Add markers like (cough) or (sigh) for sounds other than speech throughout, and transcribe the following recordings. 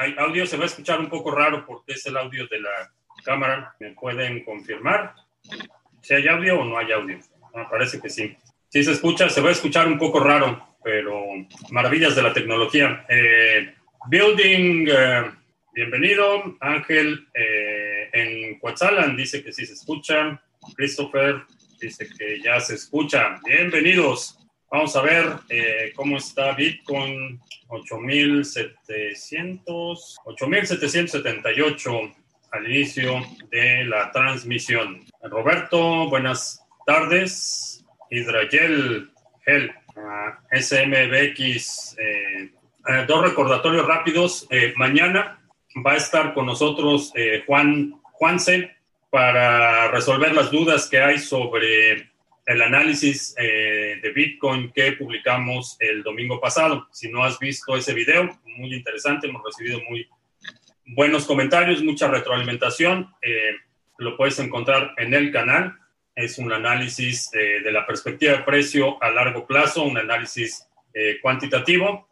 hay audio, se va a escuchar un poco raro porque es el audio de la cámara. ¿Me pueden confirmar si hay audio o no hay audio? Ah, parece que sí. Sí se escucha, se va a escuchar un poco raro, pero maravillas de la tecnología. Eh, building, eh, bienvenido. Ángel eh, en Coatzalan dice que sí se escucha. Christopher dice que ya se escucha. Bienvenidos. Vamos a ver cómo está Bitcoin 8700, 8778 al inicio de la transmisión. Roberto, buenas tardes. Hidrayel, Gel, SMBX, eh, eh, dos recordatorios rápidos. Eh, mañana va a estar con nosotros Juan Juanse para resolver las dudas que hay sobre el análisis de Bitcoin que publicamos el domingo pasado. Si no has visto ese video, muy interesante, hemos recibido muy buenos comentarios, mucha retroalimentación. Eh, lo puedes encontrar en el canal. Es un análisis eh, de la perspectiva de precio a largo plazo, un análisis eh, cuantitativo.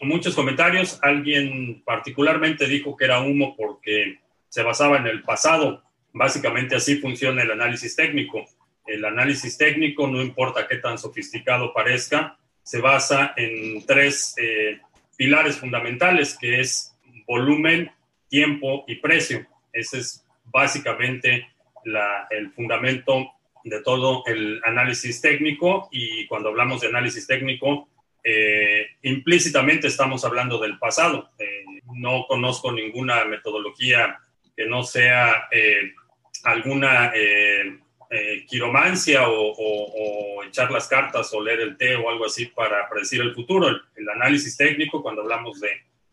muchos comentarios. Alguien particularmente dijo que era humo porque se basaba en el pasado. Básicamente así funciona el análisis técnico. El análisis técnico, no importa qué tan sofisticado parezca, se basa en tres pilares fundamentales, que es volumen, tiempo y precio. Ese es básicamente el fundamento de todo el análisis técnico y cuando hablamos de análisis técnico, eh, implícitamente estamos hablando del pasado. Eh, no conozco ninguna metodología que no sea eh, alguna quiromancia o, echar las cartas o leer el té o algo así para predecir el futuro. el análisis técnico, cuando hablamos de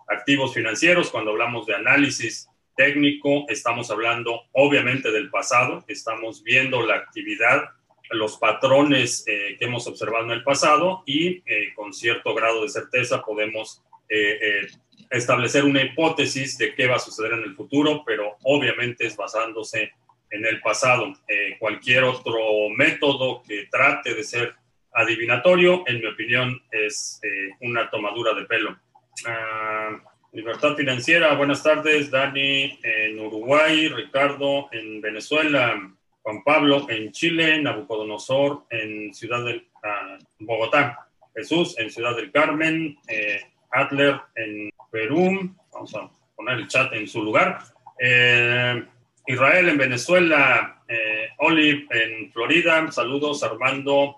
activos financieros, cuando hablamos de análisis técnico, estamos hablando obviamente del pasado, estamos viendo la actividad, los patrones eh, que hemos observado en el pasado y eh, con cierto grado de certeza podemos eh, establecer una hipótesis de qué va a suceder en el futuro, pero obviamente es basándose en el pasado. cualquier otro método que trate de ser adivinatorio, en mi opinión, es una tomadura de pelo. Ah, Libertad Financiera, buenas tardes. Dani en Uruguay, Ricardo en Venezuela, Juan Pablo en Chile, Nabucodonosor en Ciudad del ah, Bogotá, Jesús en Ciudad del Carmen, eh, Adler en Perú. Vamos a poner el chat en su lugar. Eh, Israel en Venezuela, eh, Olive en Florida, saludos Armando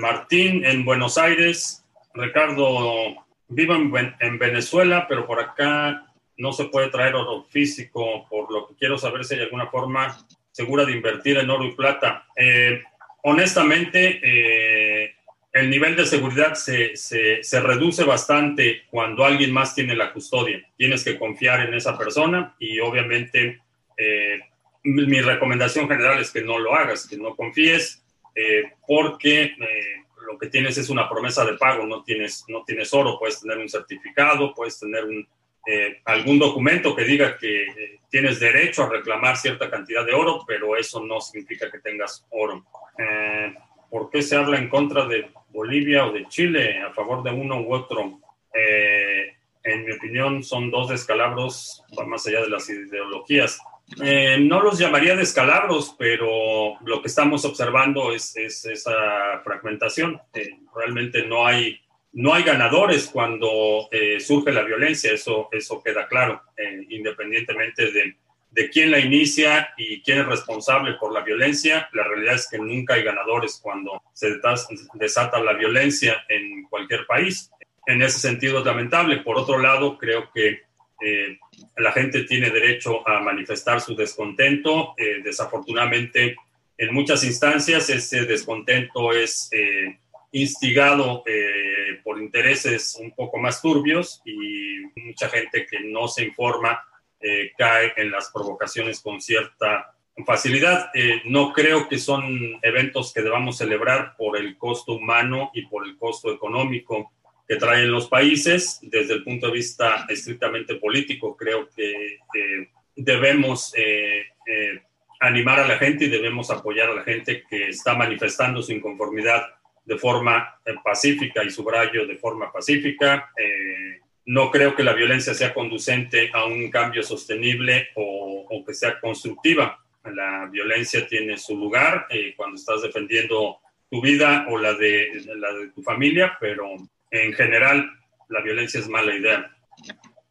Martín en Buenos Aires, Ricardo vivo en, Venezuela, pero por acá no se puede traer oro físico, por lo que quiero saber si hay alguna forma segura de invertir en oro y plata. Eh, honestamente, eh, el nivel de seguridad se, se, reduce bastante cuando alguien más tiene la custodia. Tienes que confiar en esa persona y obviamente eh, mi recomendación general es que no lo hagas, que no confíes, porque lo que tienes es una promesa de pago, no tienes, no tienes oro, puedes tener un certificado, puedes tener un, eh, algún documento que diga que eh, tienes derecho a reclamar cierta cantidad de oro, pero eso no significa que tengas oro. Eh, ¿Por qué se habla en contra de Bolivia o de Chile a favor de uno u otro? en mi opinión, son dos descalabros, más allá de las ideologías. Eh, no los llamaría descalabros, pero lo que estamos observando es, esa fragmentación. Eh, realmente no hay, no hay ganadores cuando eh, surge la violencia, eso, eso queda claro, independientemente de, de, quién la inicia y quién es responsable por la violencia. La realidad es que nunca hay ganadores cuando se desata la violencia en cualquier país. En ese sentido es lamentable. Por otro lado, creo que la gente tiene derecho a manifestar su descontento. Eh, desafortunadamente, en muchas instancias ese descontento es eh, instigado por intereses un poco más turbios y mucha gente que no se informa cae en las provocaciones con cierta facilidad. no creo que son eventos que debamos celebrar por el costo humano y por el costo económico que traen los países. Desde el punto de vista estrictamente político, creo que debemos eh, eh, animar a la gente y debemos apoyar a la gente que está manifestando su inconformidad de forma eh, pacífica y subrayo de forma pacífica. no creo que la violencia sea conducente a un cambio sostenible o, que sea constructiva. La violencia tiene su lugar eh, cuando estás defendiendo tu vida o la de, la de tu familia, pero en general la violencia es mala idea.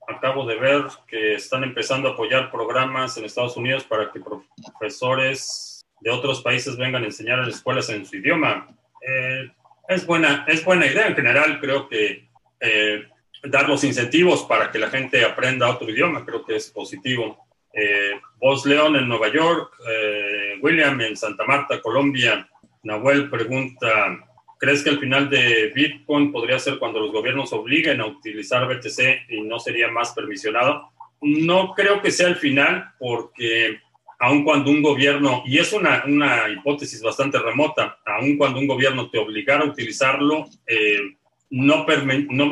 Acabo de ver que están empezando a apoyar programas en Estados Unidos para que profesores de otros países vengan a enseñar en escuelas en su idioma. Eh, es, buena, es buena idea en general, creo que eh, dar los incentivos para que la gente aprenda otro idioma, creo que es positivo. Eh, Vos León en Nueva York, eh, William en Santa Marta, Colombia. Nahuel pregunta, ¿crees que el final de Bitcoin podría ser cuando los gobiernos obliguen a utilizar BTC y no sería más permisionado? No creo que sea el final porque aun cuando un gobierno, y es una, una hipótesis bastante remota, aun cuando un gobierno te obligara a utilizarlo, eh, no,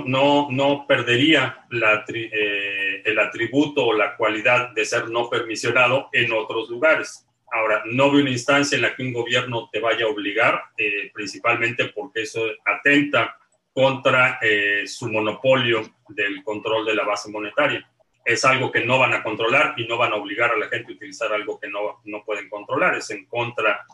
no, no, perdería eh, el atributo o la cualidad de ser no permisionado en otros lugares. Ahora, no veo una instancia en la que un gobierno te vaya a obligar, eh, principalmente porque eso atenta contra eh, su monopolio del control de la base monetaria. Es algo que no van a controlar y no van a obligar a la gente a utilizar algo que no, no pueden controlar. Es en contra,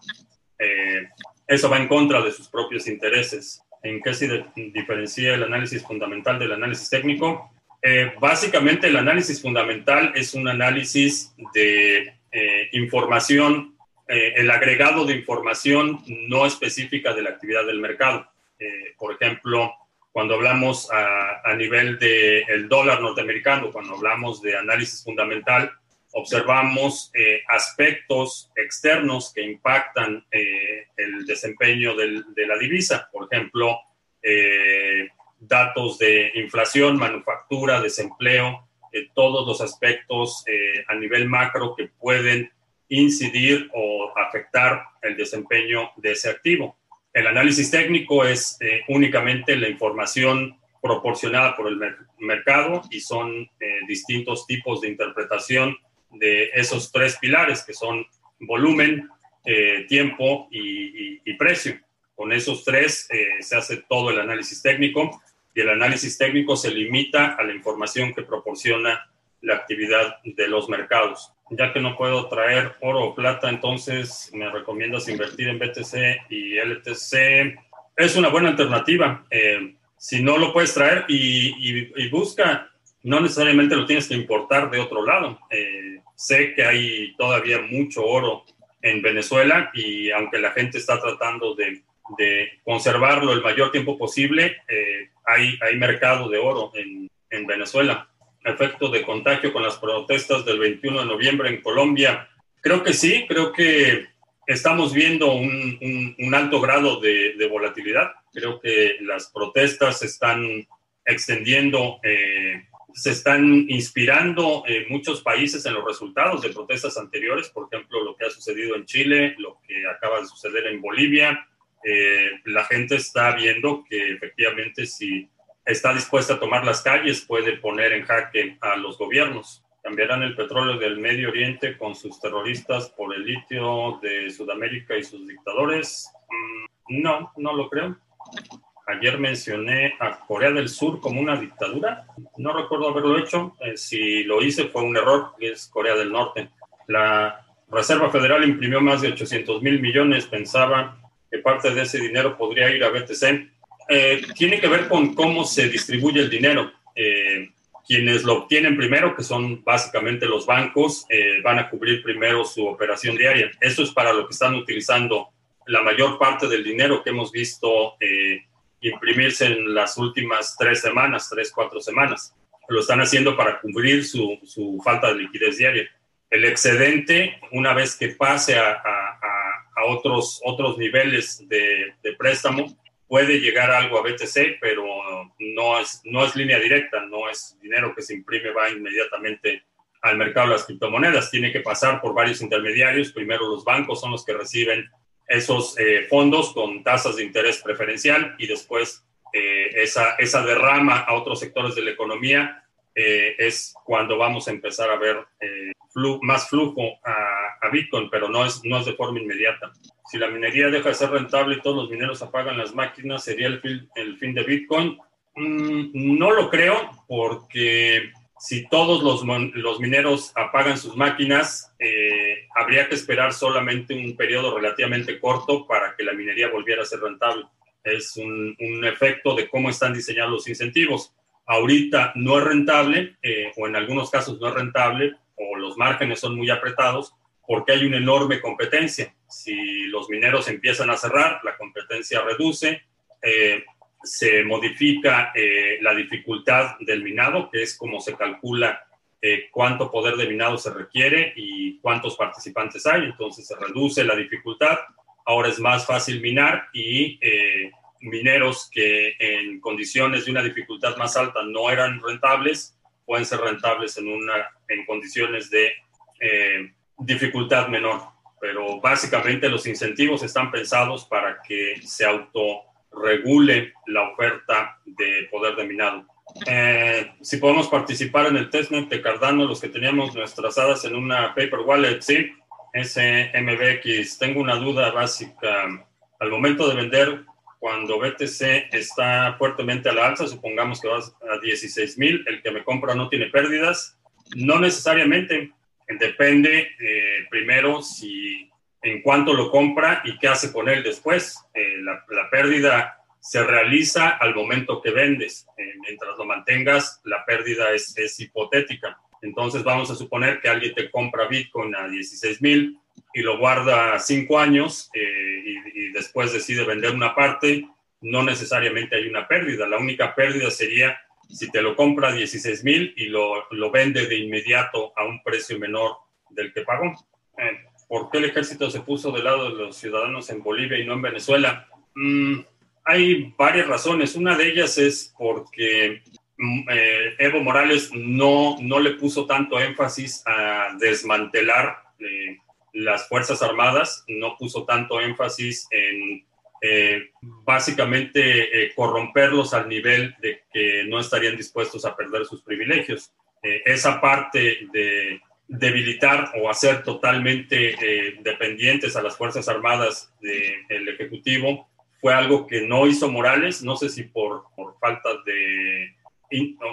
eso va en contra de sus propios intereses en qué se diferencia el análisis fundamental del análisis técnico. Eh, básicamente el análisis fundamental es un análisis de eh, información, eh, el agregado de información no específica de la actividad del mercado. por ejemplo, cuando hablamos a, a nivel del el dólar norteamericano, cuando hablamos de análisis fundamental, observamos eh, aspectos externos que impactan eh, el desempeño de la divisa, por ejemplo, eh, datos de inflación, manufactura, desempleo, todos los aspectos a nivel macro que pueden incidir o afectar el desempeño de ese activo. El análisis técnico es únicamente la información proporcionada por el mercado y son distintos tipos de interpretación de esos tres pilares que son volumen, eh, tiempo y, precio. Con esos tres eh, se hace todo el análisis técnico y el análisis técnico se limita a la información que proporciona la actividad de los mercados. Ya que no puedo traer oro o plata, entonces me recomiendas invertir en BTC y LTC. Es una buena alternativa. Eh, si no lo puedes traer y, y, busca, no necesariamente lo tienes que importar de otro lado. Sé que hay todavía mucho oro en Venezuela y aunque la gente está tratando de, conservarlo el mayor tiempo posible, eh, hay, hay mercado de oro en, Venezuela. Efecto de contagio con las protestas del 21 de noviembre en Colombia. Creo que sí, creo que estamos viendo un, alto grado de, volatilidad. Creo que las protestas se están extendiendo eh, se están inspirando en muchos países en los resultados de protestas anteriores, por ejemplo, lo que ha sucedido en Chile, lo que acaba de suceder en Bolivia. Eh, la gente está viendo que efectivamente si está dispuesta a tomar las calles puede poner en jaque a los gobiernos. ¿Cambiarán el petróleo del Medio Oriente con sus terroristas por el litio de Sudamérica y sus dictadores? Mm, no, no lo creo. Ayer mencioné a Corea del Sur como una dictadura. No recuerdo haberlo hecho. Eh, si lo hice fue un error, es Corea del Norte. La Reserva Federal imprimió más de 800 mil millones. Pensaba que parte de ese dinero podría ir a BTC. Eh, tiene que ver con cómo se distribuye el dinero. Eh, quienes lo obtienen primero, que son básicamente los bancos, van a cubrir primero su operación diaria. Eso es para lo que están utilizando la mayor parte del dinero que hemos visto imprimirse en las últimas tres semanas, tres, cuatro semanas. Lo están haciendo para cubrir su, su falta de liquidez diaria. El excedente, una vez que pase a, a otros, otros niveles de, de, préstamo, puede llegar algo a BTC, pero no es, no es línea directa, no es dinero que se imprime, va inmediatamente al mercado de las criptomonedas. Tiene que pasar por varios intermediarios. Primero los bancos son los que reciben esos eh, fondos con tasas de interés preferencial y después eh, esa, esa derrama a otros sectores de la economía eh, es cuando vamos a empezar a ver más flujo a, a, Bitcoin, pero no es, no es de forma inmediata. Si la minería deja de ser rentable y todos los mineros apagan las máquinas, ¿sería el fin, el fin de Bitcoin? Mm, no lo creo porque si todos los, los mineros apagan sus máquinas, eh, habría que esperar solamente un periodo relativamente corto para que la minería volviera a ser rentable. Es un, un efecto de cómo están diseñados los incentivos. Ahorita no es rentable, eh, o en algunos casos no es rentable, o los márgenes son muy apretados, porque hay una enorme competencia. Si los mineros empiezan a cerrar, la competencia reduce, eh, se modifica eh, la dificultad del minado, que es como se calcula cuánto poder de minado se requiere y cuántos participantes hay. Entonces se reduce la dificultad. Ahora es más fácil minar y mineros que en condiciones de una dificultad más alta no eran rentables, pueden ser rentables en, una, en condiciones de dificultad menor. Pero básicamente los incentivos están pensados para que se auto regule la oferta de poder de minado. Eh, si podemos participar en el testnet de Cardano, los que teníamos nuestras hadas en una paper wallet, sí, SMBX. Tengo una duda básica. Al momento de vender, cuando BTC está fuertemente a la alza, supongamos que va a 16 mil, el que me compra no tiene pérdidas. No necesariamente. Depende eh, primero si en cuánto lo compra y qué hace con él después. Eh, la, pérdida se realiza al momento que vendes. Eh, mientras lo mantengas, la pérdida es, hipotética. Entonces vamos a suponer que alguien te compra Bitcoin a 16 mil y lo guarda cinco años eh, y, y, después decide vender una parte. No necesariamente hay una pérdida. La única pérdida sería si te lo compra a 16 mil y lo, lo, vende de inmediato a un precio menor del que pagó por qué el ejército se puso del lado de los ciudadanos en Bolivia y no en Venezuela. Mm, hay varias razones. Una de ellas es porque mm, eh, Evo Morales no, no le puso tanto énfasis a desmantelar eh, las Fuerzas Armadas, no puso tanto énfasis en eh, básicamente corromperlos al nivel de que no estarían dispuestos a perder sus privilegios. esa parte de debilitar o hacer totalmente eh, dependientes a las Fuerzas Armadas del Ejecutivo fue algo que no hizo Morales, no sé si por, por falta de...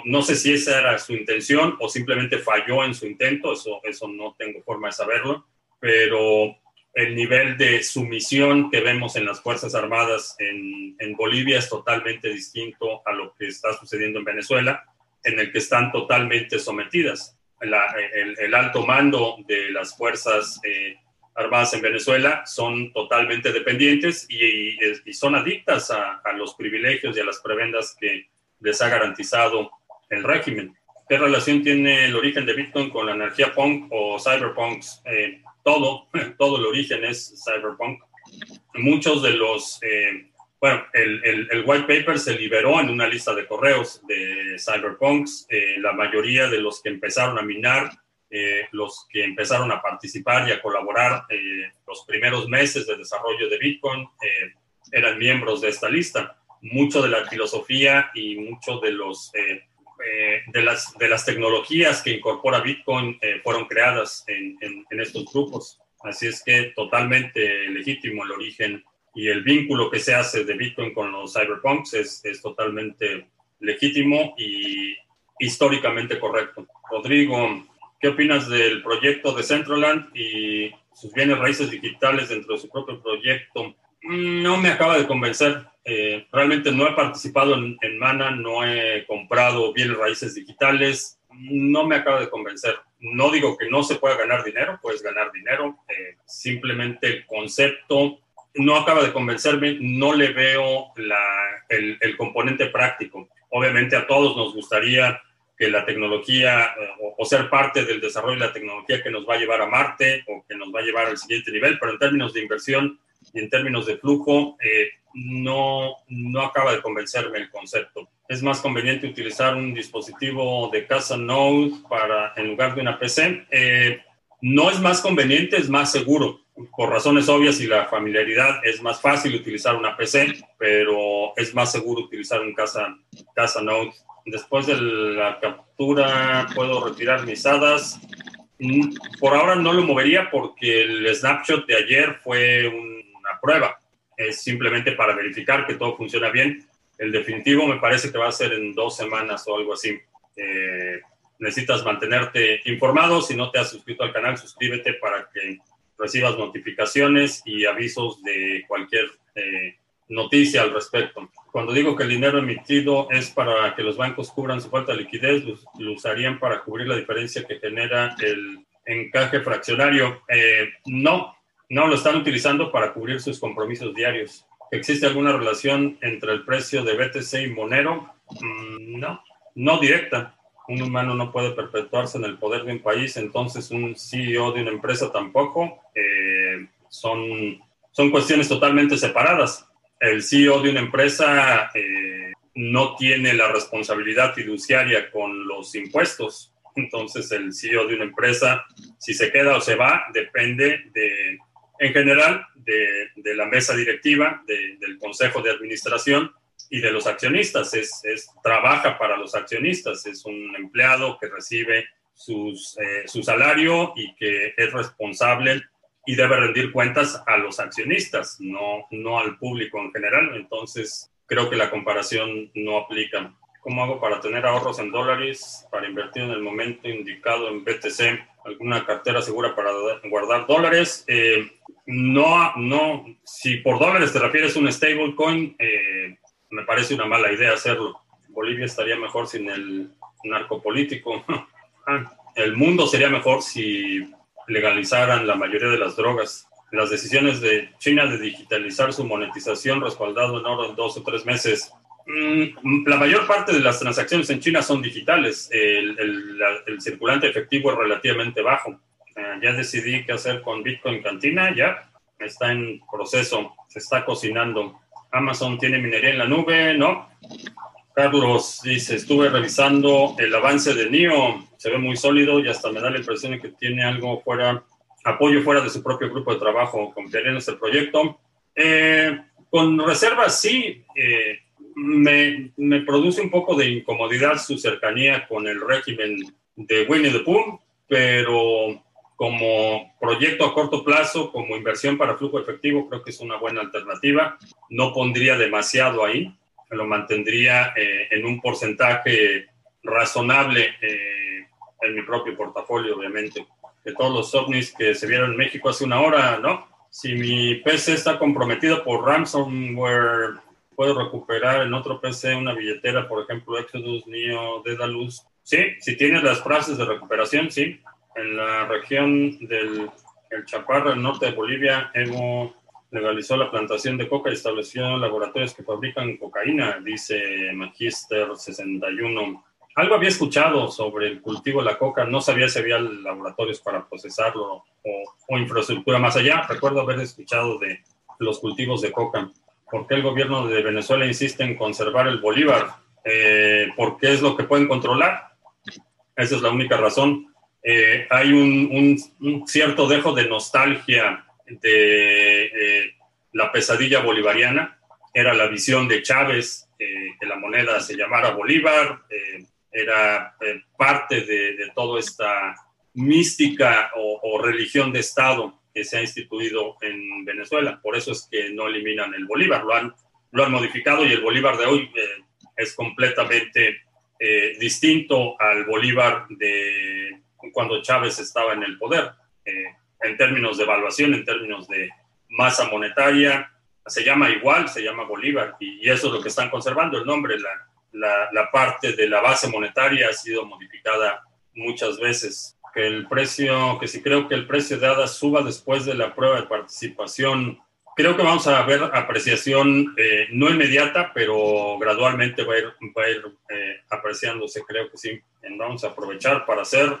No sé si esa era su intención o simplemente falló en su intento, eso, eso no tengo forma de saberlo, pero el nivel de sumisión que vemos en las Fuerzas Armadas en, en Bolivia es totalmente distinto a lo que está sucediendo en Venezuela, en el que están totalmente sometidas el, alto mando de las Fuerzas eh, Armadas en Venezuela son totalmente dependientes y, son adictas a, los privilegios y a las prebendas que les ha garantizado el régimen. ¿Qué relación tiene el origen de Bitcoin con la energía punk o cyberpunk? Eh, todo, (laughs) todo el origen es cyberpunk. Muchos de los eh, bueno, el, white paper se liberó en una lista de correos de cyberpunks. Eh, la mayoría de los que empezaron a minar, eh, los que empezaron a participar y a colaborar los primeros meses de desarrollo de Bitcoin eran miembros de esta lista. Mucho de la filosofía y mucho de los de las, de las tecnologías que incorpora Bitcoin fueron creadas en, estos grupos. Así es que totalmente legítimo el origen y el vínculo que se hace de Bitcoin con los cyberpunks es, totalmente legítimo y históricamente correcto. Rodrigo, ¿qué opinas del proyecto de Centraland y sus bienes raíces digitales dentro de su propio proyecto? Mm, no me acaba de convencer. Eh, realmente no he participado en, en, Mana, no he comprado bienes raíces digitales. No me acaba de convencer. No digo que no se pueda ganar dinero, puedes ganar dinero. Eh, simplemente el concepto no acaba de convencerme, no le veo el, componente práctico. Obviamente a todos nos gustaría que la tecnología eh, o, ser parte del desarrollo de la tecnología que nos va a llevar a Marte o que nos va a llevar al siguiente nivel, pero en términos de inversión y en términos de flujo, eh, no, no acaba de convencerme el concepto. Es más conveniente utilizar un dispositivo de casa Node para, en lugar de una PC. Eh, no es más conveniente, es más seguro por razones obvias y la familiaridad es más fácil utilizar una PC, pero es más seguro utilizar un casa, casa Node. Después de la captura puedo retirar mis hadas. Mm, por ahora no lo movería porque el snapshot de ayer fue una prueba. Es simplemente para verificar que todo funciona bien. El definitivo me parece que va a ser en dos semanas o algo así. Eh, necesitas mantenerte informado. Si no te has suscrito al canal, suscríbete para que recibas notificaciones y avisos de cualquier eh, noticia al respecto. Cuando digo que el dinero emitido es para que los bancos cubran su falta de liquidez, lo, usarían para cubrir la diferencia que genera el encaje fraccionario. Eh, no, no lo están utilizando para cubrir sus compromisos diarios. ¿Existe alguna relación entre el precio de BTC y Monero? Mm, no, no directa. Un humano no puede perpetuarse en el poder de un país, entonces un CEO de una empresa tampoco. Eh, son, son cuestiones totalmente separadas. El CEO de una empresa eh, no tiene la responsabilidad fiduciaria con los impuestos. Entonces el CEO de una empresa, si se queda o se va, depende de en general de, de la mesa directiva, de, del consejo de administración y de los accionistas. Es, es, trabaja para los accionistas, es un empleado que recibe sus, eh, su salario y que es responsable y debe rendir cuentas a los accionistas, no, no al público en general. Entonces, creo que la comparación no aplica. ¿Cómo hago para tener ahorros en dólares, para invertir en el momento indicado en BTC? ¿Alguna cartera segura para guardar dólares? Eh, no, no, si por dólares te refieres a un stablecoin, eh, me parece una mala idea hacerlo. Bolivia estaría mejor sin el narcopolítico. (laughs) Ah, el mundo sería mejor si legalizaran la mayoría de las drogas. Las decisiones de China de digitalizar su monetización respaldado en oro en dos o tres meses. Mm, la mayor parte de las transacciones en China son digitales. El, el circulante efectivo es relativamente bajo eh, ya decidí qué hacer con Bitcoin Cantina, ya está en proceso, se está cocinando. Amazon tiene minería en la nube, ¿no? Carlos dice, estuve revisando el avance de NIO, se ve muy sólido y hasta me da la impresión de que tiene algo fuera, apoyo fuera de su propio grupo de trabajo. ¿Confiaría en este proyecto? Eh, con reservas, sí. Eh, me, produce un poco de incomodidad su cercanía con el régimen de Winnie the Pooh, pero como proyecto a corto plazo, como inversión para flujo efectivo, creo que es una buena alternativa. No pondría demasiado ahí, lo mantendría eh, en un porcentaje razonable eh, en mi propio portafolio, obviamente. De todos los ovnis que se vieron en México hace una hora, ¿no? Si mi PC está comprometido por ransomware, puedo recuperar en otro PC una billetera, por ejemplo, Exodus, Neo, Dedalus. Sí, si tienes las frases de recuperación, sí en la región del el Chaparro, el norte de Bolivia, Evo legalizó la plantación de coca y estableció laboratorios que fabrican cocaína, dice Magister 61. Algo había escuchado sobre el cultivo de la coca, no sabía si había laboratorios para procesarlo o, infraestructura más allá. Recuerdo haber escuchado de los cultivos de coca. ¿Por qué el gobierno de Venezuela insiste en conservar el bolívar? Eh, porque es lo que pueden controlar. Esa es la única razón. Eh, hay un, cierto dejo de nostalgia de eh, la pesadilla bolivariana. Era la visión de Chávez, eh, que la moneda se llamara Bolívar, era parte de, toda esta mística o, religión de Estado que se ha instituido en Venezuela. Por eso es que no eliminan el Bolívar, lo han, lo han modificado y el Bolívar de hoy es completamente distinto al Bolívar de cuando Chávez estaba en el poder. Eh, en términos de evaluación, en términos de masa monetaria, se llama igual, se llama Bolívar, y, eso es lo que están conservando, el nombre, la, la, parte de la base monetaria ha sido modificada muchas veces. El precio, que si creo que el precio de ADA suba después de la prueba de participación, creo que vamos a ver apreciación eh, no inmediata, pero gradualmente va a ir, va a ir eh, apreciándose, creo que sí. Vamos a aprovechar para hacer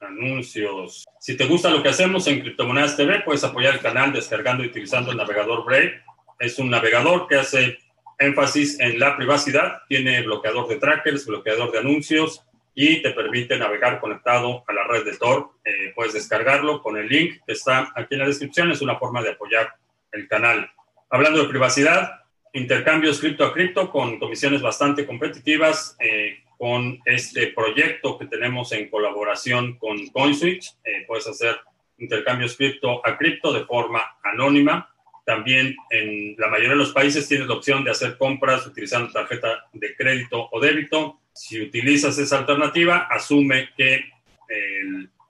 Anuncios. Si te gusta lo que hacemos en Criptomonedas TV, puedes apoyar el canal descargando y utilizando el navegador Brave. Es un navegador que hace énfasis en la privacidad, tiene bloqueador de trackers, bloqueador de anuncios y te permite navegar conectado a la red de Tor. Eh, puedes descargarlo con el link que está aquí en la descripción. Es una forma de apoyar el canal. Hablando de privacidad, intercambios cripto a cripto con comisiones bastante competitivas. Eh, con este proyecto que tenemos en colaboración con CoinSwitch. Eh, puedes hacer intercambios cripto a cripto de forma anónima. También en la mayoría de los países tienes la opción de hacer compras utilizando tarjeta de crédito o débito. Si utilizas esa alternativa, asume que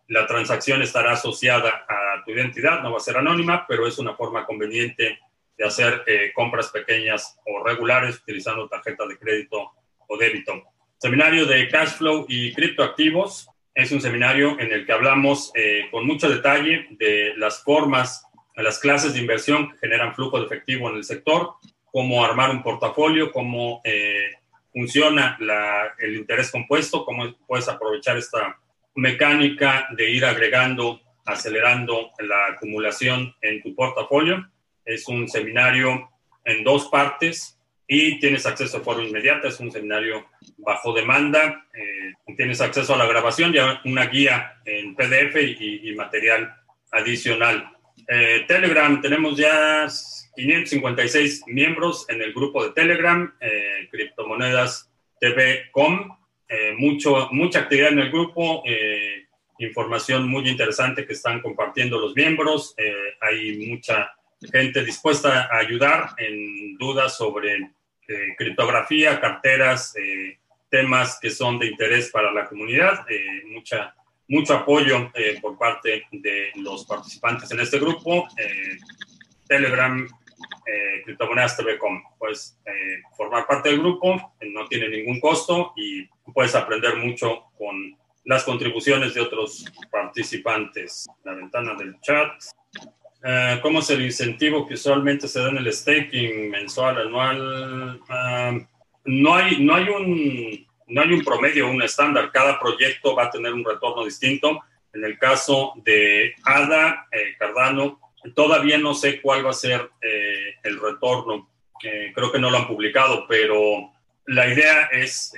la transacción estará asociada a tu identidad, no va a ser anónima, pero es una forma conveniente de hacer eh, compras pequeñas o regulares utilizando tarjeta de crédito o débito. Seminario de cash flow y criptoactivos es un seminario en el que hablamos eh, con mucho detalle de las formas las clases de inversión que generan flujo de efectivo en el sector, cómo armar un portafolio, cómo eh, funciona el interés compuesto, cómo puedes aprovechar esta mecánica de ir agregando, acelerando la acumulación en tu portafolio. Es un seminario en dos partes y tienes acceso a foro inmediato, es un seminario bajo demanda, eh, tienes acceso a la grabación y a una guía en PDF y material adicional. Eh, Telegram, tenemos ya 556 miembros en el grupo de Telegram, eh, Criptomonedas TV.com. Eh, mucho, mucha actividad en el grupo, información muy interesante que están compartiendo los miembros. hay mucha gente dispuesta a ayudar en dudas sobre criptografía, carteras, temas que son de interés para la comunidad. mucha mucho apoyo eh, por parte de los participantes en este grupo. Eh, Telegram, eh, Criptomonedas TV.com. Puedes eh, formar parte del grupo, no tiene ningún costo y puedes aprender mucho con las contribuciones de otros participantes. La ventana del chat. ¿Cómo es el incentivo que usualmente se da en el staking mensual, anual? no, hay, no hay un no hay un promedio, un estándar. Cada proyecto va a tener un retorno distinto. En el caso de ADA, eh, Cardano, todavía no sé cuál va a ser eh, el retorno. Eh, creo que no lo han publicado, pero la idea es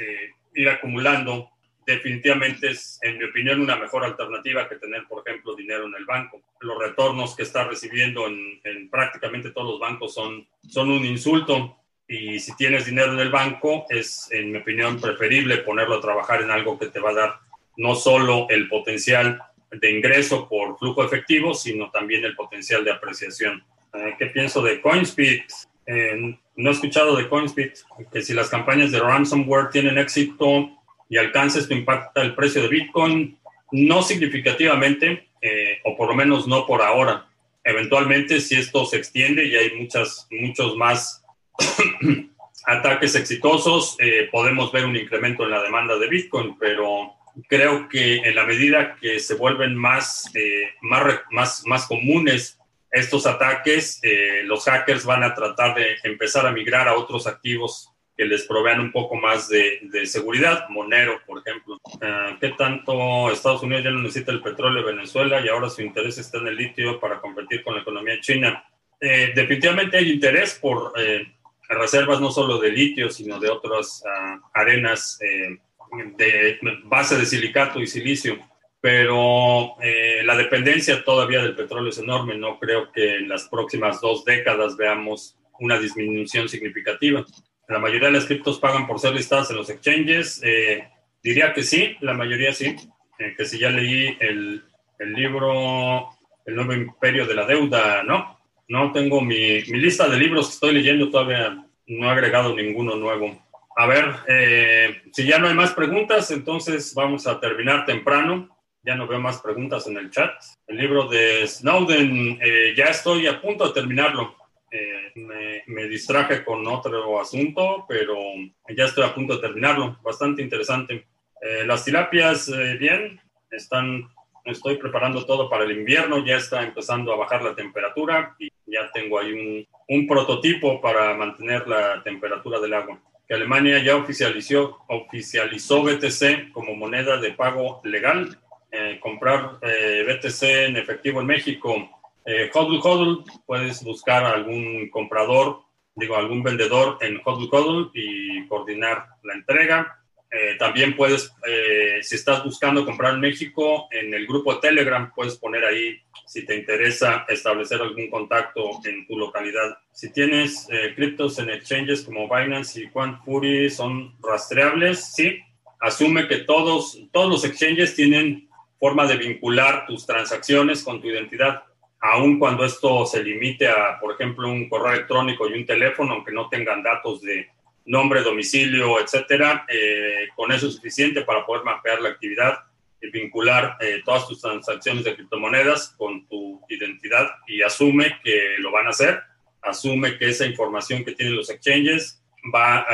ir acumulando. Definitivamente es, en mi opinión, una mejor alternativa que tener, por ejemplo, dinero en el banco. Los retornos que está recibiendo en, en prácticamente todos los bancos son, son un insulto y si tienes dinero en el banco, es, en mi opinión, preferible ponerlo a trabajar en algo que te va a dar no solo el potencial de ingreso por flujo efectivo, sino también el potencial de apreciación. Eh, ¿Qué pienso de CoinSpeed? Eh, no he escuchado de CoinSpeed que si las campañas de ransomware tienen éxito y alcanza esto impacta el precio de Bitcoin, no significativamente, eh, o por lo menos no por ahora. Eventualmente, si esto se extiende y hay muchas, muchos más (coughs) ataques exitosos, eh, podemos ver un incremento en la demanda de Bitcoin, pero creo que en la medida que se vuelven más, eh, más, más, más comunes estos ataques, eh, los hackers van a tratar de empezar a migrar a otros activos que les provean un poco más de, de seguridad, Monero, por ejemplo. ¿Qué tanto Estados Unidos ya no necesita el petróleo de Venezuela y ahora su interés está en el litio para competir con la economía china? definitivamente hay interés por reservas no solo de litio, sino de otras ah, arenas eh, de base de silicato y silicio. Pero eh, la dependencia todavía del petróleo es enorme. No creo que en las próximas dos décadas veamos una disminución significativa. La mayoría de las criptos pagan por ser listadas en los exchanges. Eh, diría que sí, la mayoría sí. que si ya leí el, el libro El nuevo imperio de la deuda, ¿no? No tengo mi, mi, lista de libros que estoy leyendo, todavía no he agregado ninguno nuevo. A ver, eh, si ya no hay más preguntas, entonces vamos a terminar temprano. Ya no veo más preguntas en el chat. El libro de Snowden, eh, ya estoy a punto de terminarlo. Eh, me, me, distraje con otro asunto, pero ya estoy a punto de terminarlo. Bastante interesante. las tilapias, bien, están estoy preparando todo para el invierno, ya está empezando a bajar la temperatura y ya tengo ahí un, un prototipo para mantener la temperatura del agua. Que Alemania ya oficializó, oficializó BTC como moneda de pago legal. Eh, comprar eh, BTC en efectivo en México. Eh, hodl Hodl, puedes buscar algún comprador, digo, algún vendedor en Hodl Hodl y coordinar la entrega. Eh, también puedes, eh, si estás buscando comprar en México, en el grupo Telegram puedes poner ahí si te interesa establecer algún contacto en tu localidad. Si tienes eh, criptos en exchanges como Binance y QuantFury son rastreables, sí. Asume que todos, todos los exchanges tienen forma de vincular tus transacciones con tu identidad. aun cuando esto se limite a, por ejemplo, un correo electrónico y un teléfono, aunque no tengan datos de nombre, domicilio, etcétera, eh, con eso es suficiente para poder mapear la actividad y vincular eh, todas tus transacciones de criptomonedas con tu identidad y asume que lo van a hacer, asume que esa información que tienen los exchanges va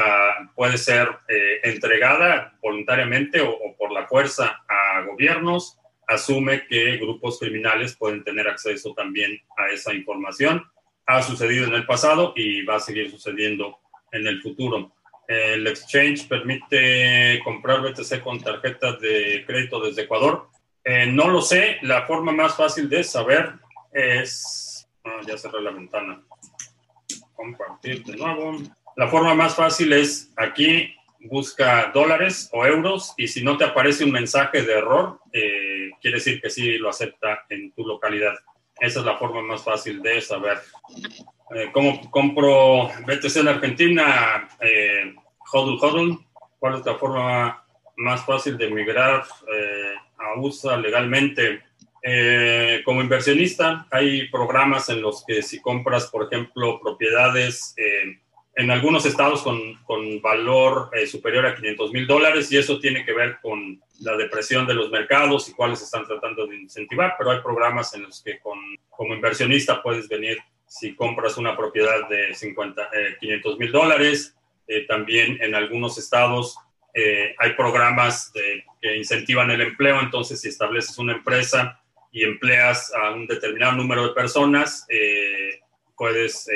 puede ser eh, entregada voluntariamente o, por la fuerza a gobiernos, asume que grupos criminales pueden tener acceso también a esa información. Ha sucedido en el pasado y va a seguir sucediendo en el futuro. El exchange permite comprar BTC con tarjetas de crédito desde Ecuador. Eh, no lo sé. La forma más fácil de saber es. Ah, ya cerré la ventana. Compartir de nuevo. La forma más fácil es aquí busca dólares o euros y si no te aparece un mensaje de error, eh, quiere decir que sí lo acepta en tu localidad. Esa es la forma más fácil de saber. Eh, ¿Cómo compro BTC en Argentina? Eh, hodl hodl. ¿Cuál es la forma más fácil de migrar eh, a USA legalmente? Eh, como inversionista, hay programas en los que si compras, por ejemplo, propiedades en algunos estados con, con valor superior a 500 mil dólares, y eso tiene que ver con la depresión de los mercados y cuáles están tratando de incentivar, pero hay programas en los que con, como inversionista puedes venir si compras una propiedad de 50, 500 eh, mil dólares. Eh, también en algunos estados eh, hay programas que incentivan el empleo, entonces si estableces una empresa y empleas a un determinado número de personas, puedes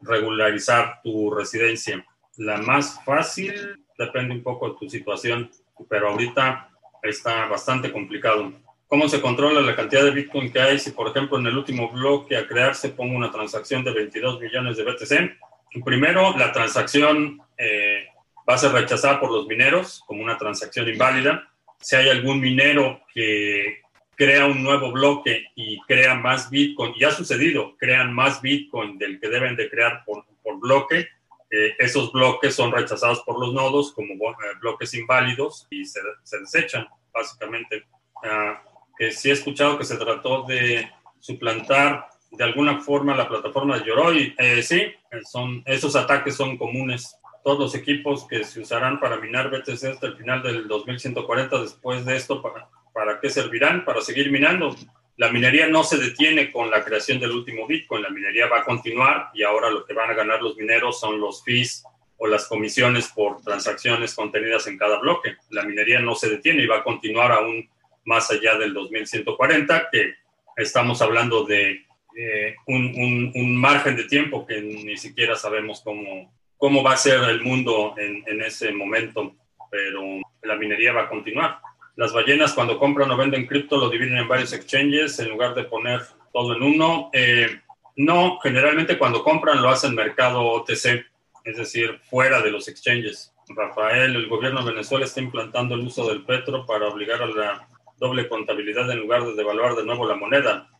regularizar tu residencia. La más fácil depende un poco de tu situación, pero ahorita está bastante complicado. ¿Cómo se controla la cantidad de Bitcoin que hay? Si, por ejemplo, en el último bloque a crearse pongo una transacción de 22 millones de BTC. Primero, la transacción eh, va a ser rechazada por los mineros como una transacción inválida. Si hay algún minero que crea un nuevo bloque y crea más Bitcoin, y ha sucedido, crean más Bitcoin del que deben de crear por, por bloque, eh, esos bloques son rechazados por los nodos como eh, bloques inválidos y se, se desechan, básicamente. Uh, que sí he escuchado que se trató de suplantar de alguna forma la plataforma de Yoroi. Eh, sí, son, esos ataques son comunes. Todos los equipos que se usarán para minar BTC hasta el final del 2140, después de esto, ¿para, ¿para qué servirán? Para seguir minando. La minería no se detiene con la creación del último Bitcoin, la minería va a continuar y ahora lo que van a ganar los mineros son los fees o las comisiones por transacciones contenidas en cada bloque. La minería no se detiene y va a continuar aún más allá del 2140, que estamos hablando de eh, un, un, margen de tiempo que ni siquiera sabemos cómo, cómo va a ser el mundo en, en, ese momento, pero la minería va a continuar. Las ballenas cuando compran o venden cripto lo dividen en varios exchanges en lugar de poner todo en uno. Eh, no, generalmente cuando compran lo hacen mercado OTC, es decir, fuera de los exchanges. Rafael, el gobierno de Venezuela está implantando el uso del petro para obligar a la doble contabilidad en lugar de devaluar de nuevo la moneda.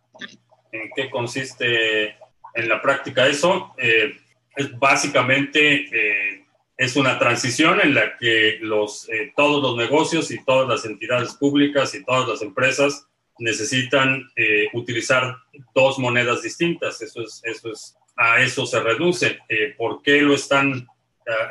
¿En qué consiste en la práctica eso? Eh, es básicamente eh, es una transición en la que los, eh, todos los negocios y todas las entidades públicas y todas las empresas necesitan utilizar dos monedas distintas. Eso es, eso es, a eso se reduce. ¿Por qué lo están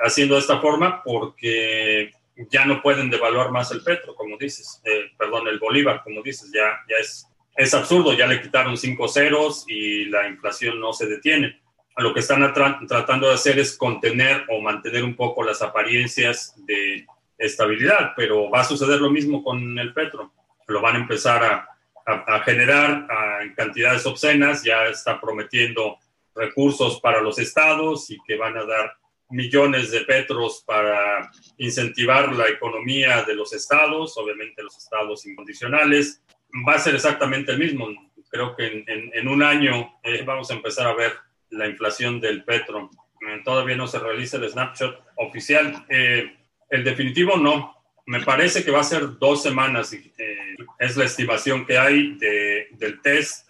haciendo de esta forma? Porque ya no pueden devaluar más el petro, como dices, eh, perdón, el bolívar, como dices, ya, ya es, es absurdo, ya le quitaron cinco ceros y la inflación no se detiene. Lo que están tratando de hacer es contener o mantener un poco las apariencias de estabilidad, pero va a suceder lo mismo con el petro. Lo van a empezar a, a, generar en cantidades obscenas, ya está prometiendo recursos para los estados y que van a dar millones de petros para incentivar la economía de los estados, obviamente los estados incondicionales. Va a ser exactamente el mismo. Creo que en, un año eh, vamos a empezar a ver la inflación del petro. Eh, todavía no se realiza el snapshot oficial. Eh, el definitivo no. Me parece que va a ser dos semanas. es la estimación que hay de, del test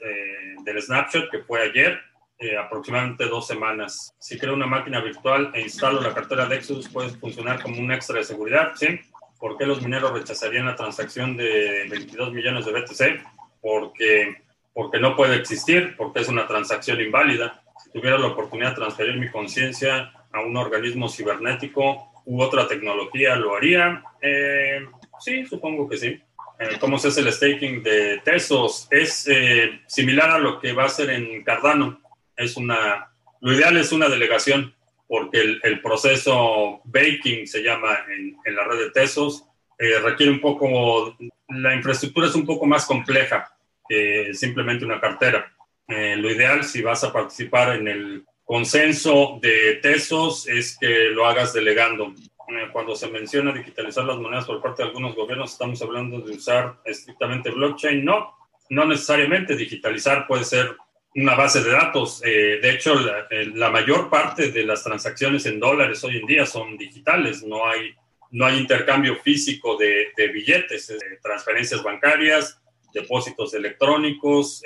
del snapshot que fue ayer eh, aproximadamente dos semanas. Si creo una máquina virtual e instalo la cartera de Exodus, puede funcionar como un extra de seguridad, ¿sí? ¿Por qué los mineros rechazarían la transacción de 22 millones de BTC? Porque porque no puede existir, porque es una transacción inválida. Si tuviera la oportunidad de transferir mi conciencia a un organismo cibernético u otra tecnología, ¿lo haría? Eh, sí, supongo que sí. Eh, ¿Cómo se hace el staking de Tesos? Es eh, similar a lo que va a hacer en Cardano. Es una, lo ideal es una delegación, porque el, proceso baking se llama en, en, la red de Tesos. requiere un poco, la infraestructura es un poco más compleja que simplemente una cartera. lo ideal, si vas a participar en el consenso de Tesos es que lo hagas delegando. Eh, cuando se menciona digitalizar las monedas por parte de algunos gobiernos, estamos hablando de usar estrictamente blockchain. No, no necesariamente. Digitalizar puede ser una base de datos. Eh, de hecho, eh, la, mayor parte de las transacciones en dólares hoy en día son digitales. No hay, no hay intercambio físico de, de billetes, transferencias bancarias, depósitos electrónicos,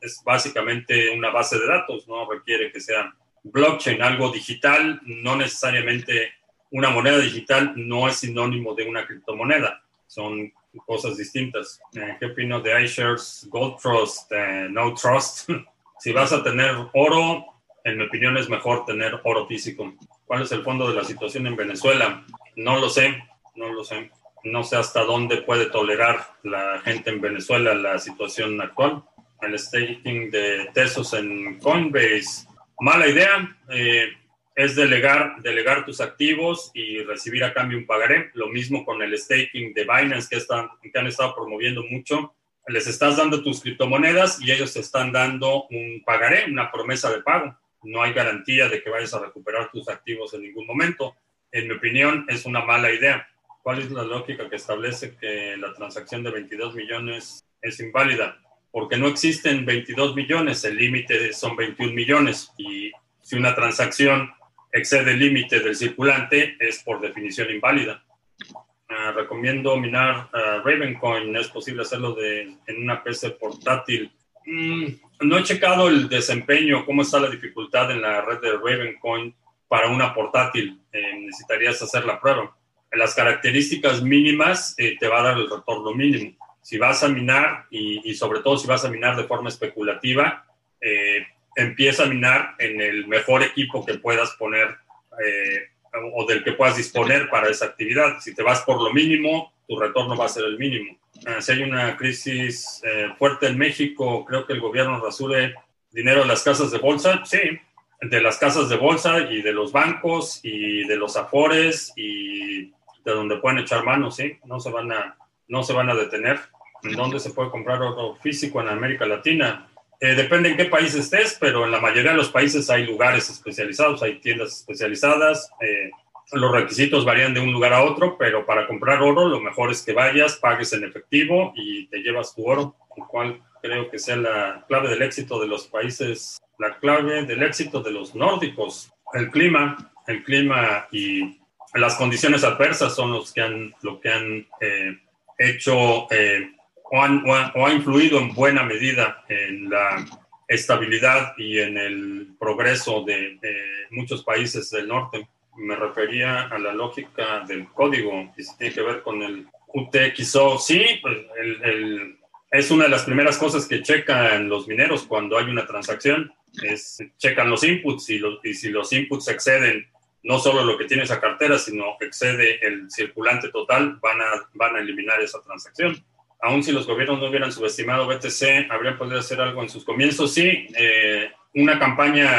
es básicamente una base de datos, no requiere que sea blockchain, algo digital, no necesariamente una moneda digital no es sinónimo de una criptomoneda, son cosas distintas. Eh, ¿Qué opino de iShares, Gold Trust, eh, No Trust? (laughs) si vas a tener oro, en mi opinión es mejor tener oro físico. ¿Cuál es el fondo de la situación en Venezuela? No lo sé, no lo sé. No sé hasta dónde puede tolerar la gente en Venezuela la situación actual el staking de Tesos en Coinbase. Mala idea. Eh, es delegar, delegar tus activos y recibir a cambio un pagaré. Lo mismo con el staking de Binance que, están, que han estado promoviendo mucho. Les estás dando tus criptomonedas y ellos te están dando un pagaré, una promesa de pago. No hay garantía de que vayas a recuperar tus activos en ningún momento. En mi opinión, es una mala idea. ¿Cuál es la lógica que establece que la transacción de 22 millones es inválida? porque no existen 22 millones, el límite son 21 millones y si una transacción excede el límite del circulante es por definición inválida. Ah, recomiendo minar uh, Ravencoin, es posible hacerlo de, en una PC portátil. Mm, no he checado el desempeño, cómo está la dificultad en la red de Ravencoin para una portátil. Eh, necesitarías hacer la prueba. Las características mínimas eh, te va a dar el retorno mínimo si vas a minar y, sobre todo si vas a minar de forma especulativa, eh, empieza a minar en el mejor equipo que puedas poner eh, o del que puedas disponer para esa actividad. Si te vas por lo mínimo, tu retorno va a ser el mínimo. Ah, si hay una crisis eh, fuerte en México, creo que el gobierno rasure dinero de las casas de bolsa. Sí, de las casas de bolsa y de los bancos y de los afores y de donde pueden echar manos, sí, no se van a no se van a detener. ¿En dónde se puede comprar oro físico en América Latina? Eh, depende en qué país estés, pero en la mayoría de los países hay lugares especializados, hay tiendas especializadas. Eh, los requisitos varían de un lugar a otro, pero para comprar oro lo mejor es que vayas, pagues en efectivo y te llevas tu oro, lo cual creo que sea la clave del éxito de los países, la clave del éxito de los nórdicos. El clima, el clima y las condiciones adversas son los que han, lo que han eh, hecho eh, o, ha influido en buena medida en la estabilidad y en el progreso de, muchos países del norte. Me refería a la lógica del código y si tiene que ver con el UTXO. Sí, pues, es una de las primeras cosas que checan los mineros cuando hay una transacción. Es, checan los inputs y, y si los inputs exceden no solo lo que tiene esa cartera, sino excede el circulante total, van a, van a eliminar esa transacción. Aún si los gobiernos no hubieran subestimado BTC, habrían podido hacer algo en sus comienzos. Sí, eh, una campaña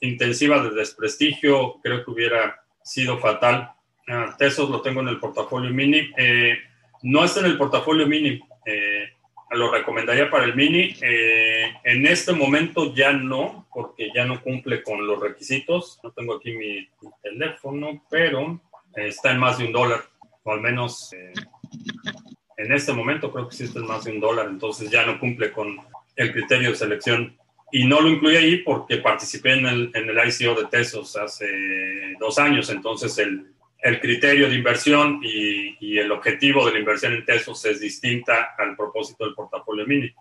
intensiva de desprestigio creo que hubiera sido fatal. Ah, Tesos lo tengo en el portafolio mini. Eh, no está en el portafolio mini. Eh, lo recomendaría para el mini. En este momento ya no, porque ya no cumple con los requisitos. No tengo aquí mi, teléfono, pero está en más de un dólar, o al menos en este momento creo que sí está en más de un dólar, entonces ya no cumple con el criterio de selección. Y no lo incluí ahí porque participé en el, en el ICO de Tesos hace dos años, entonces el, el criterio de inversión y, el objetivo de la inversión en Tesos es distinta al propósito del portafolio mini.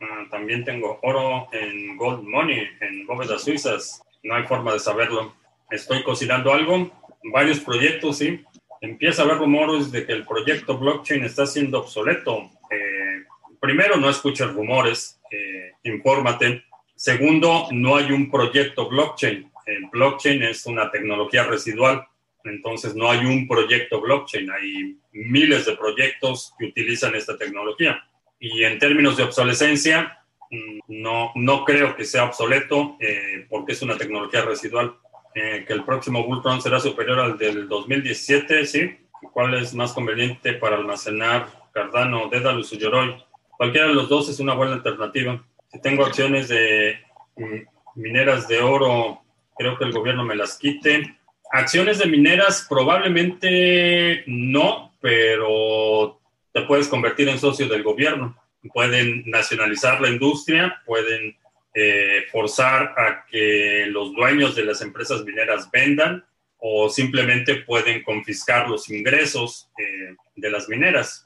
Ah, también tengo oro en Gold Money, en bóvedas suizas. No hay forma de saberlo. Estoy cocinando algo, varios proyectos, sí. Empieza a haber rumores de que el proyecto blockchain está siendo obsoleto. Eh, primero, no escuches rumores, eh, infórmate. Segundo, no hay un proyecto blockchain. El blockchain es una tecnología residual, entonces no hay un proyecto blockchain. Hay miles de proyectos que utilizan esta tecnología. Y en términos de obsolescencia, mm, no, no creo que sea obsoleto eh, porque es una tecnología residual. Eh, que el próximo Bulltron será superior al del 2017, ¿sí? ¿Cuál es más conveniente para almacenar Cardano, Dedalus o Yoroi? Cualquiera de los dos es una buena alternativa. Si tengo acciones de mm, mineras de oro, creo que el gobierno me las quite. Acciones de mineras probablemente no, pero te puedes convertir en socio del gobierno. Pueden nacionalizar la industria, pueden eh, forzar a que los dueños de las empresas mineras vendan o simplemente pueden confiscar los ingresos eh, de las mineras.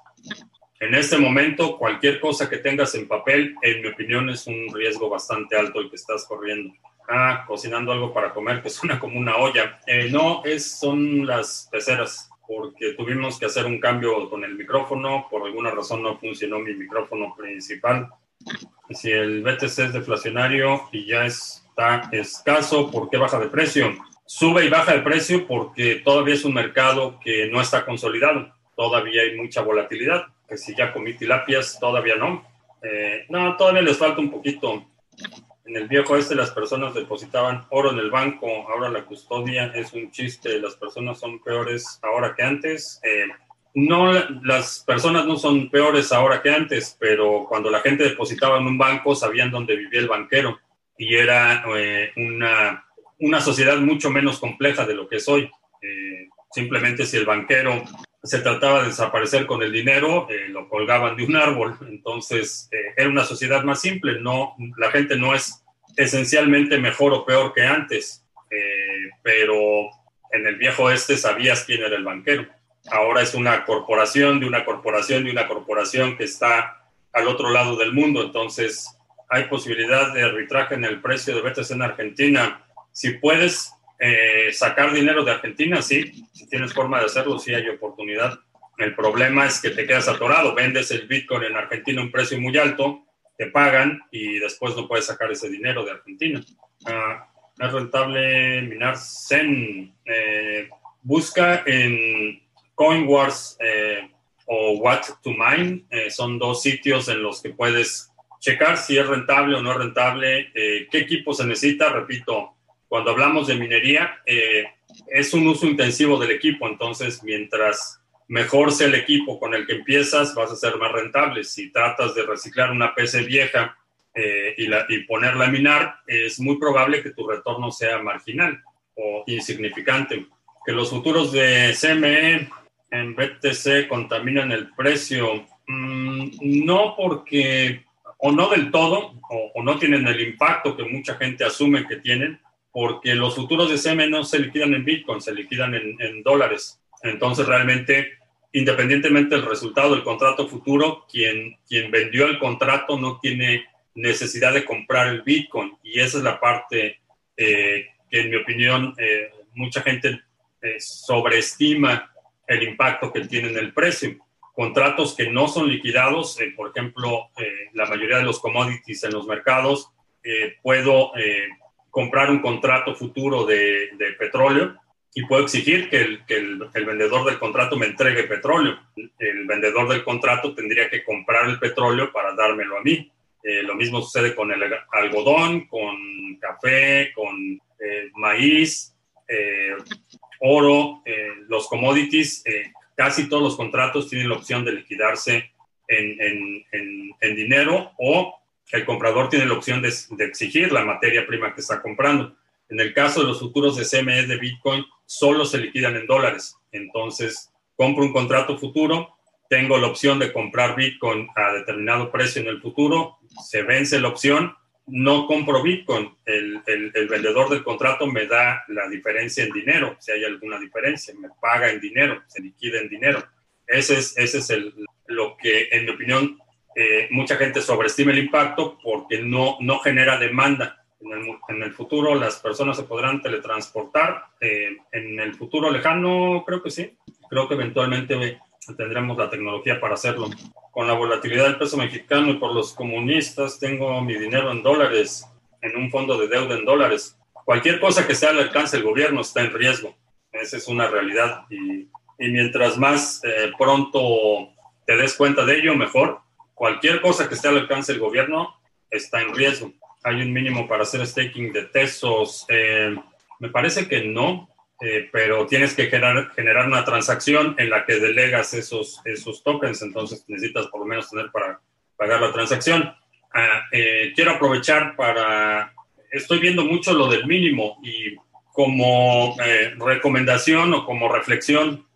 En este momento, cualquier cosa que tengas en papel, en mi opinión, es un riesgo bastante alto el que estás corriendo. Ah, cocinando algo para comer que (laughs) suena como una olla. Eh, no, es, son las peceras, porque tuvimos que hacer un cambio con el micrófono. Por alguna razón no funcionó mi micrófono principal. Si el BTC es deflacionario y ya está escaso, ¿por qué baja de precio? Sube y baja de precio porque todavía es un mercado que no está consolidado. Todavía hay mucha volatilidad. Que si ya comí tilapias, todavía no. Eh, no, todavía les falta un poquito. En el viejo este las personas depositaban oro en el banco, ahora la custodia es un chiste, las personas son peores ahora que antes. Eh, no, las personas no son peores ahora que antes, pero cuando la gente depositaba en un banco sabían dónde vivía el banquero y era eh, una, una, sociedad mucho menos compleja de lo que es hoy. Eh, simplemente si el banquero se trataba de desaparecer con el dinero, eh, lo colgaban de un árbol. Entonces era una sociedad más simple. No, la gente no es esencialmente mejor o peor que antes, pero en el viejo este sabías quién era el banquero ahora es una corporación de una corporación de una corporación que está al otro lado del mundo. Entonces, hay posibilidad de arbitraje en el precio de BTC en Argentina. Si puedes eh, sacar dinero de Argentina, sí. Si tienes forma de hacerlo, sí hay oportunidad. El problema es que te quedas atorado. Vendes el Bitcoin en Argentina a un precio muy alto, te pagan y después no puedes sacar ese dinero de Argentina. Ah, es rentable minar Zen. Eh, busca en CoinWars eh, o What to Mine eh, son dos sitios en los que puedes checar si es rentable o no rentable, eh, qué equipo se necesita. Repito, cuando hablamos de minería, es un uso intensivo del equipo, entonces mientras mejor sea el equipo con el que empiezas, vas a ser más rentable. Si tratas de reciclar una PC vieja y, la, y ponerla a minar, es muy probable que tu retorno sea marginal o insignificante. Que los futuros de CME en BTC contaminan el precio? Mm, no porque, o no del todo, o, no tienen el impacto que mucha gente asume que tienen, porque los futuros de CM no se liquidan en Bitcoin, se liquidan en, dólares. Entonces, realmente, independientemente del resultado del contrato futuro, quien, quien vendió el contrato no tiene necesidad de comprar el Bitcoin. Y esa es la parte eh, que, en mi opinión, eh, mucha gente eh, sobreestima el impacto que tiene en el precio. Contratos que no son liquidados, eh, por ejemplo, eh, la mayoría de los commodities en los mercados, eh, puedo comprar un contrato futuro de, petróleo y puedo exigir que el, vendedor del contrato me entregue petróleo. El vendedor del contrato tendría que comprar el petróleo para dármelo a mí. lo mismo sucede con el algodón, con café, con maíz, oro, eh, los commodities, eh, casi todos los contratos tienen la opción de liquidarse en, en, dinero o el comprador tiene la opción de, de, exigir la materia prima que está comprando. En el caso de los futuros de CME de Bitcoin, solo se liquidan en dólares. Entonces, compro un contrato futuro, tengo la opción de comprar Bitcoin a determinado precio en el futuro, se vence la opción no compro Bitcoin, el, el, vendedor del contrato me da la diferencia en dinero, si hay alguna diferencia, me paga en dinero, se liquida en dinero. Ese es, ese es el, lo que, en mi opinión, eh, mucha gente sobreestima el impacto porque no, no genera demanda. En el, futuro las personas se podrán teletransportar. Eh, en el futuro lejano, creo que sí. Creo que eventualmente tendremos la tecnología para hacerlo. Con la volatilidad del peso mexicano y por los comunistas, tengo mi dinero en dólares, en un fondo de deuda en dólares. Cualquier cosa que sea al alcance del gobierno está en riesgo. Esa es una realidad. Y, y mientras más eh, pronto te des cuenta de ello, mejor. Cualquier cosa que esté al alcance del gobierno está en riesgo. Hay un mínimo para hacer staking de tesos. Eh, me parece que no, eh, pero tienes que generar, generar una transacción en la que delegas esos, esos tokens, entonces necesitas por lo menos tener para pagar la transacción. Ah, eh, quiero aprovechar para, estoy viendo mucho lo del mínimo y como eh, recomendación o como reflexión,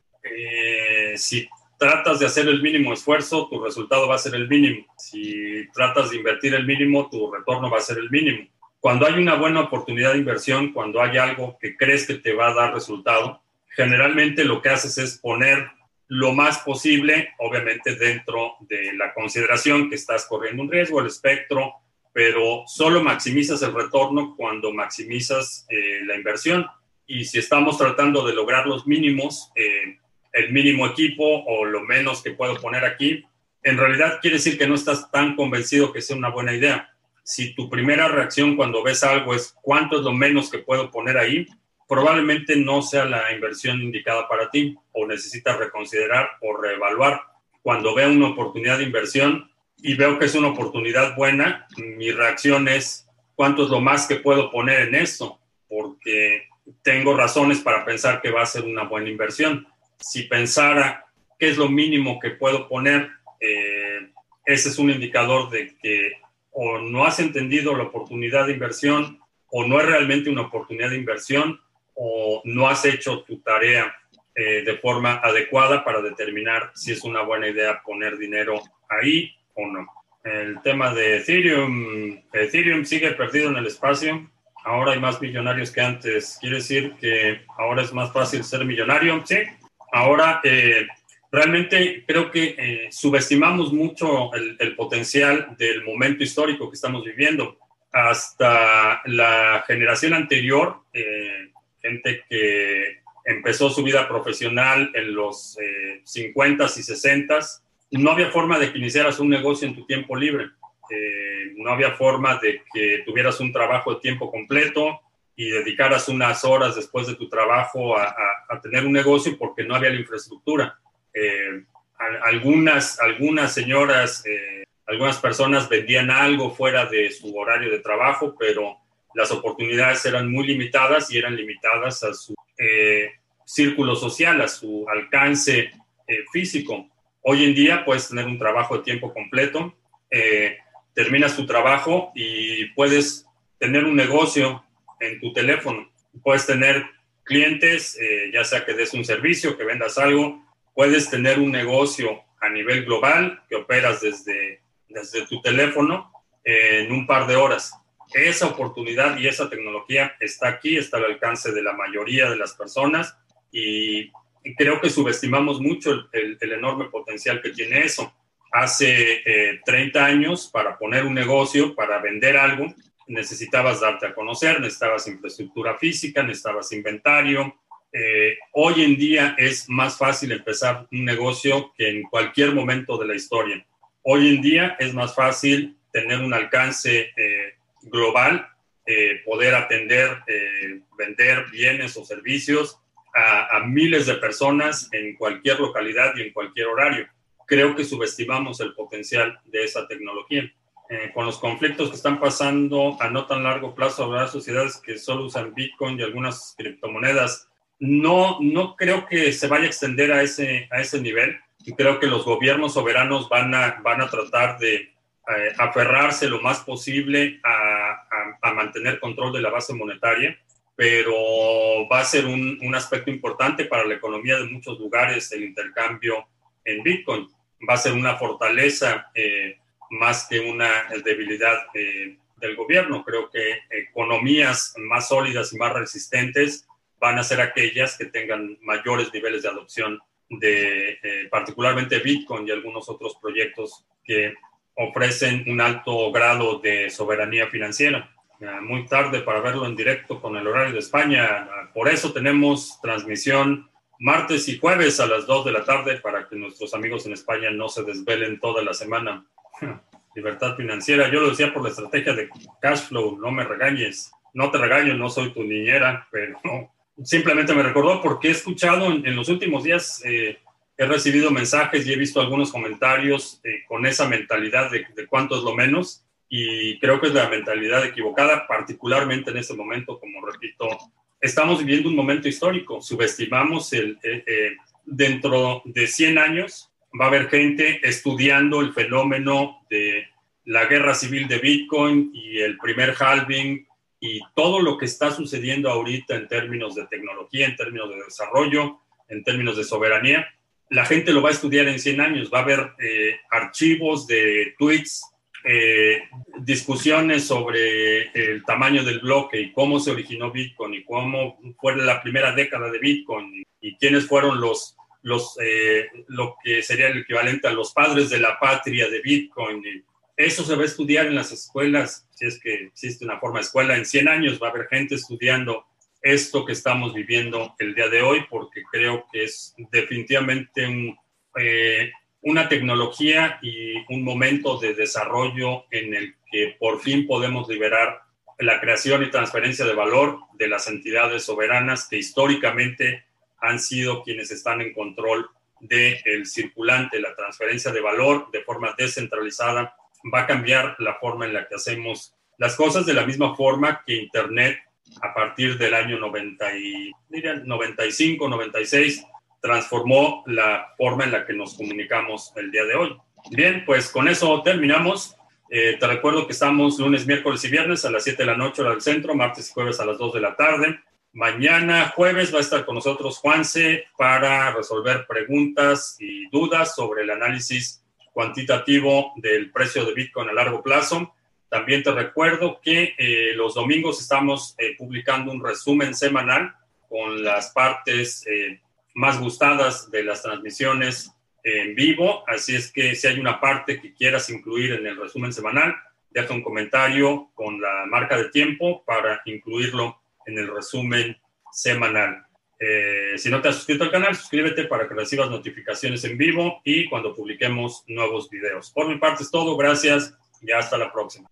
si tratas de hacer el mínimo esfuerzo, tu resultado va a ser el mínimo. Si tratas de invertir el mínimo, tu retorno va a ser el mínimo cuando hay una buena oportunidad de inversión, cuando hay algo que crees que te va a dar resultado, generalmente lo que haces es poner lo más posible, obviamente dentro de la consideración que estás corriendo un riesgo, el espectro, pero solo maximizas el retorno cuando maximizas eh, la inversión. Y si estamos tratando de lograr los mínimos, eh, el mínimo equipo o lo menos que puedo poner aquí, en realidad quiere decir que no estás tan convencido que sea una buena idea si tu primera reacción cuando ves algo es cuánto es lo menos que puedo poner ahí, probablemente no sea la inversión indicada para ti o necesitas reconsiderar o reevaluar. Cuando veo una oportunidad de inversión y veo que es una oportunidad buena, mi reacción es cuánto es lo más que puedo poner en eso, porque tengo razones para pensar que va a ser una buena inversión. Si pensara qué es lo mínimo que puedo poner, eh, ese es un indicador de que o no has entendido la oportunidad de inversión o no es realmente una oportunidad de inversión o no has hecho tu tarea eh, de forma adecuada para determinar si es una buena idea poner dinero ahí o no. El tema de Ethereum, Ethereum sigue perdido en el espacio. Ahora hay más millonarios que antes. ¿Quiere decir que ahora es más fácil ser millonario? Sí. Ahora eh, realmente creo que eh, subestimamos mucho el, potencial del momento histórico que estamos viviendo. Hasta la generación anterior, eh, gente que empezó su vida profesional en los 50s y 60s, no había forma de que iniciaras un negocio en tu tiempo libre. Eh, no había forma de que tuvieras un trabajo de tiempo completo y dedicaras unas horas después de tu trabajo a tener un negocio porque no había la infraestructura eh, algunas, algunas señoras, eh, algunas personas vendían algo fuera de su horario de trabajo, pero las oportunidades eran muy limitadas y eran limitadas a su eh, círculo social, a su alcance físico. Hoy en día puedes tener un trabajo de tiempo completo, terminas tu trabajo y puedes tener un negocio en tu teléfono. Puedes tener clientes, ya sea que des un servicio, que vendas algo, puedes tener un negocio a nivel global que operas desde, desde tu teléfono en un par de horas. Esa oportunidad y esa tecnología está aquí, está al alcance de la mayoría de las personas y, creo que subestimamos mucho el, enorme potencial que tiene eso. Hace 30 eh, años, para poner un negocio, para vender algo, necesitabas darte a conocer, necesitabas infraestructura física, necesitabas inventario, eh, hoy en día es más fácil empezar un negocio que en cualquier momento de la historia. Hoy en día es más fácil tener un alcance eh, global, eh, poder atender, vender bienes o servicios a, a, miles de personas en cualquier localidad y en cualquier horario. Creo que subestimamos el potencial de esa tecnología. con los conflictos que están pasando a no tan largo plazo, habrá sociedades que solo usan Bitcoin y algunas criptomonedas no, no creo que se vaya a extender a ese, a ese nivel. Y creo que los gobiernos soberanos van a, van a tratar de eh, aferrarse lo más posible a, mantener control de la base monetaria, pero va a ser un, un, aspecto importante para la economía de muchos lugares el intercambio en Bitcoin. Va a ser una fortaleza eh, más que una debilidad eh, del gobierno. Creo que economías más sólidas y más resistentes van a ser aquellas que tengan mayores niveles de adopción de eh, particularmente Bitcoin y algunos otros proyectos que ofrecen un alto grado de soberanía financiera. Muy tarde para verlo en directo con el horario de España. Por eso tenemos transmisión martes y jueves a las 2 de la tarde para que nuestros amigos en España no se desvelen toda la semana. (laughs) Libertad financiera. Yo lo decía por la estrategia de cash flow, no me regañes. No te regaño, no soy tu niñera, pero simplemente me recordó porque he escuchado en, los últimos días, eh, he recibido mensajes y he visto algunos comentarios eh, con esa mentalidad de, de cuánto es lo menos y creo que es la mentalidad equivocada, particularmente en este momento, como repito, estamos viviendo un momento histórico, subestimamos el, eh, dentro de 100 años va a haber gente estudiando el fenómeno de la guerra civil de Bitcoin y el primer halving y todo lo que está sucediendo ahorita en términos de tecnología, en términos de desarrollo, en términos de soberanía. La gente lo va a estudiar en 100 años, va a haber eh, archivos de tweets eh, discusiones sobre el tamaño del bloque y cómo se originó Bitcoin y cómo fue la primera década de Bitcoin y, quiénes fueron los, los eh, lo que sería el equivalente a los padres de la patria de Bitcoin. Eso se va a estudiar en las escuelas, si es que existe una forma de escuela. En 100 años va a haber gente estudiando esto que estamos viviendo el día de hoy, porque creo que es definitivamente un, eh, una tecnología y un momento de desarrollo en el que por fin podemos liberar la creación y transferencia de valor de las entidades soberanas que históricamente han sido quienes están en control del el circulante, la transferencia de valor de forma descentralizada va a cambiar la forma en la que hacemos las cosas de la misma forma que Internet a partir del año 90 y, 95, 96 transformó la forma en la que nos comunicamos el día de hoy. Bien, pues con eso terminamos. Eh, te recuerdo que estamos lunes, miércoles y viernes a las 7 de la noche hora del centro, martes y jueves a las 2 de la tarde. Mañana jueves va a estar con nosotros Juanse para resolver preguntas y dudas sobre el análisis cuantitativo del precio de Bitcoin a largo plazo. También te recuerdo que eh, los domingos estamos eh, publicando un resumen semanal con las partes más gustadas de las transmisiones en vivo. Así es que si hay una parte que quieras incluir en el resumen semanal, deja un comentario con la marca de tiempo para incluirlo en el resumen semanal. Eh, si no te has suscrito al canal, suscríbete para que recibas notificaciones en vivo y cuando publiquemos nuevos videos. Por mi parte es todo, gracias y hasta la próxima.